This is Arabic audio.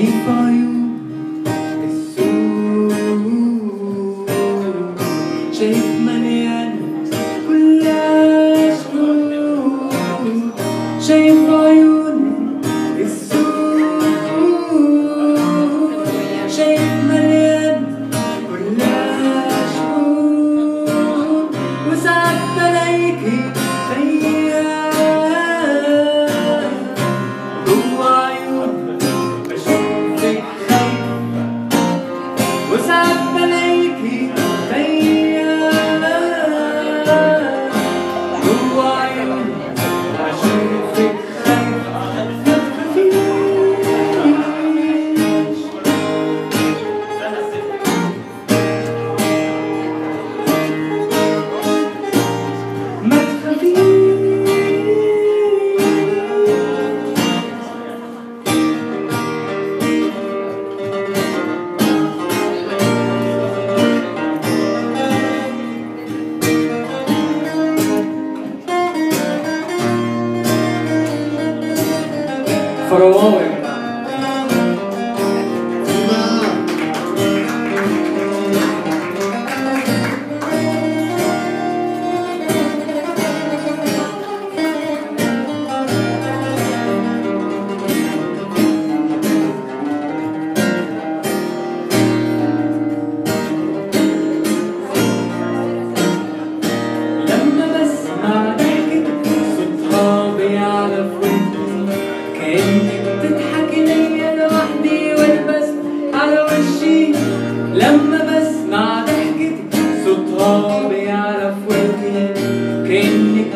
faithful. for a moment. لما بسمع ضحكة صوتها بيعرف ودني كأنك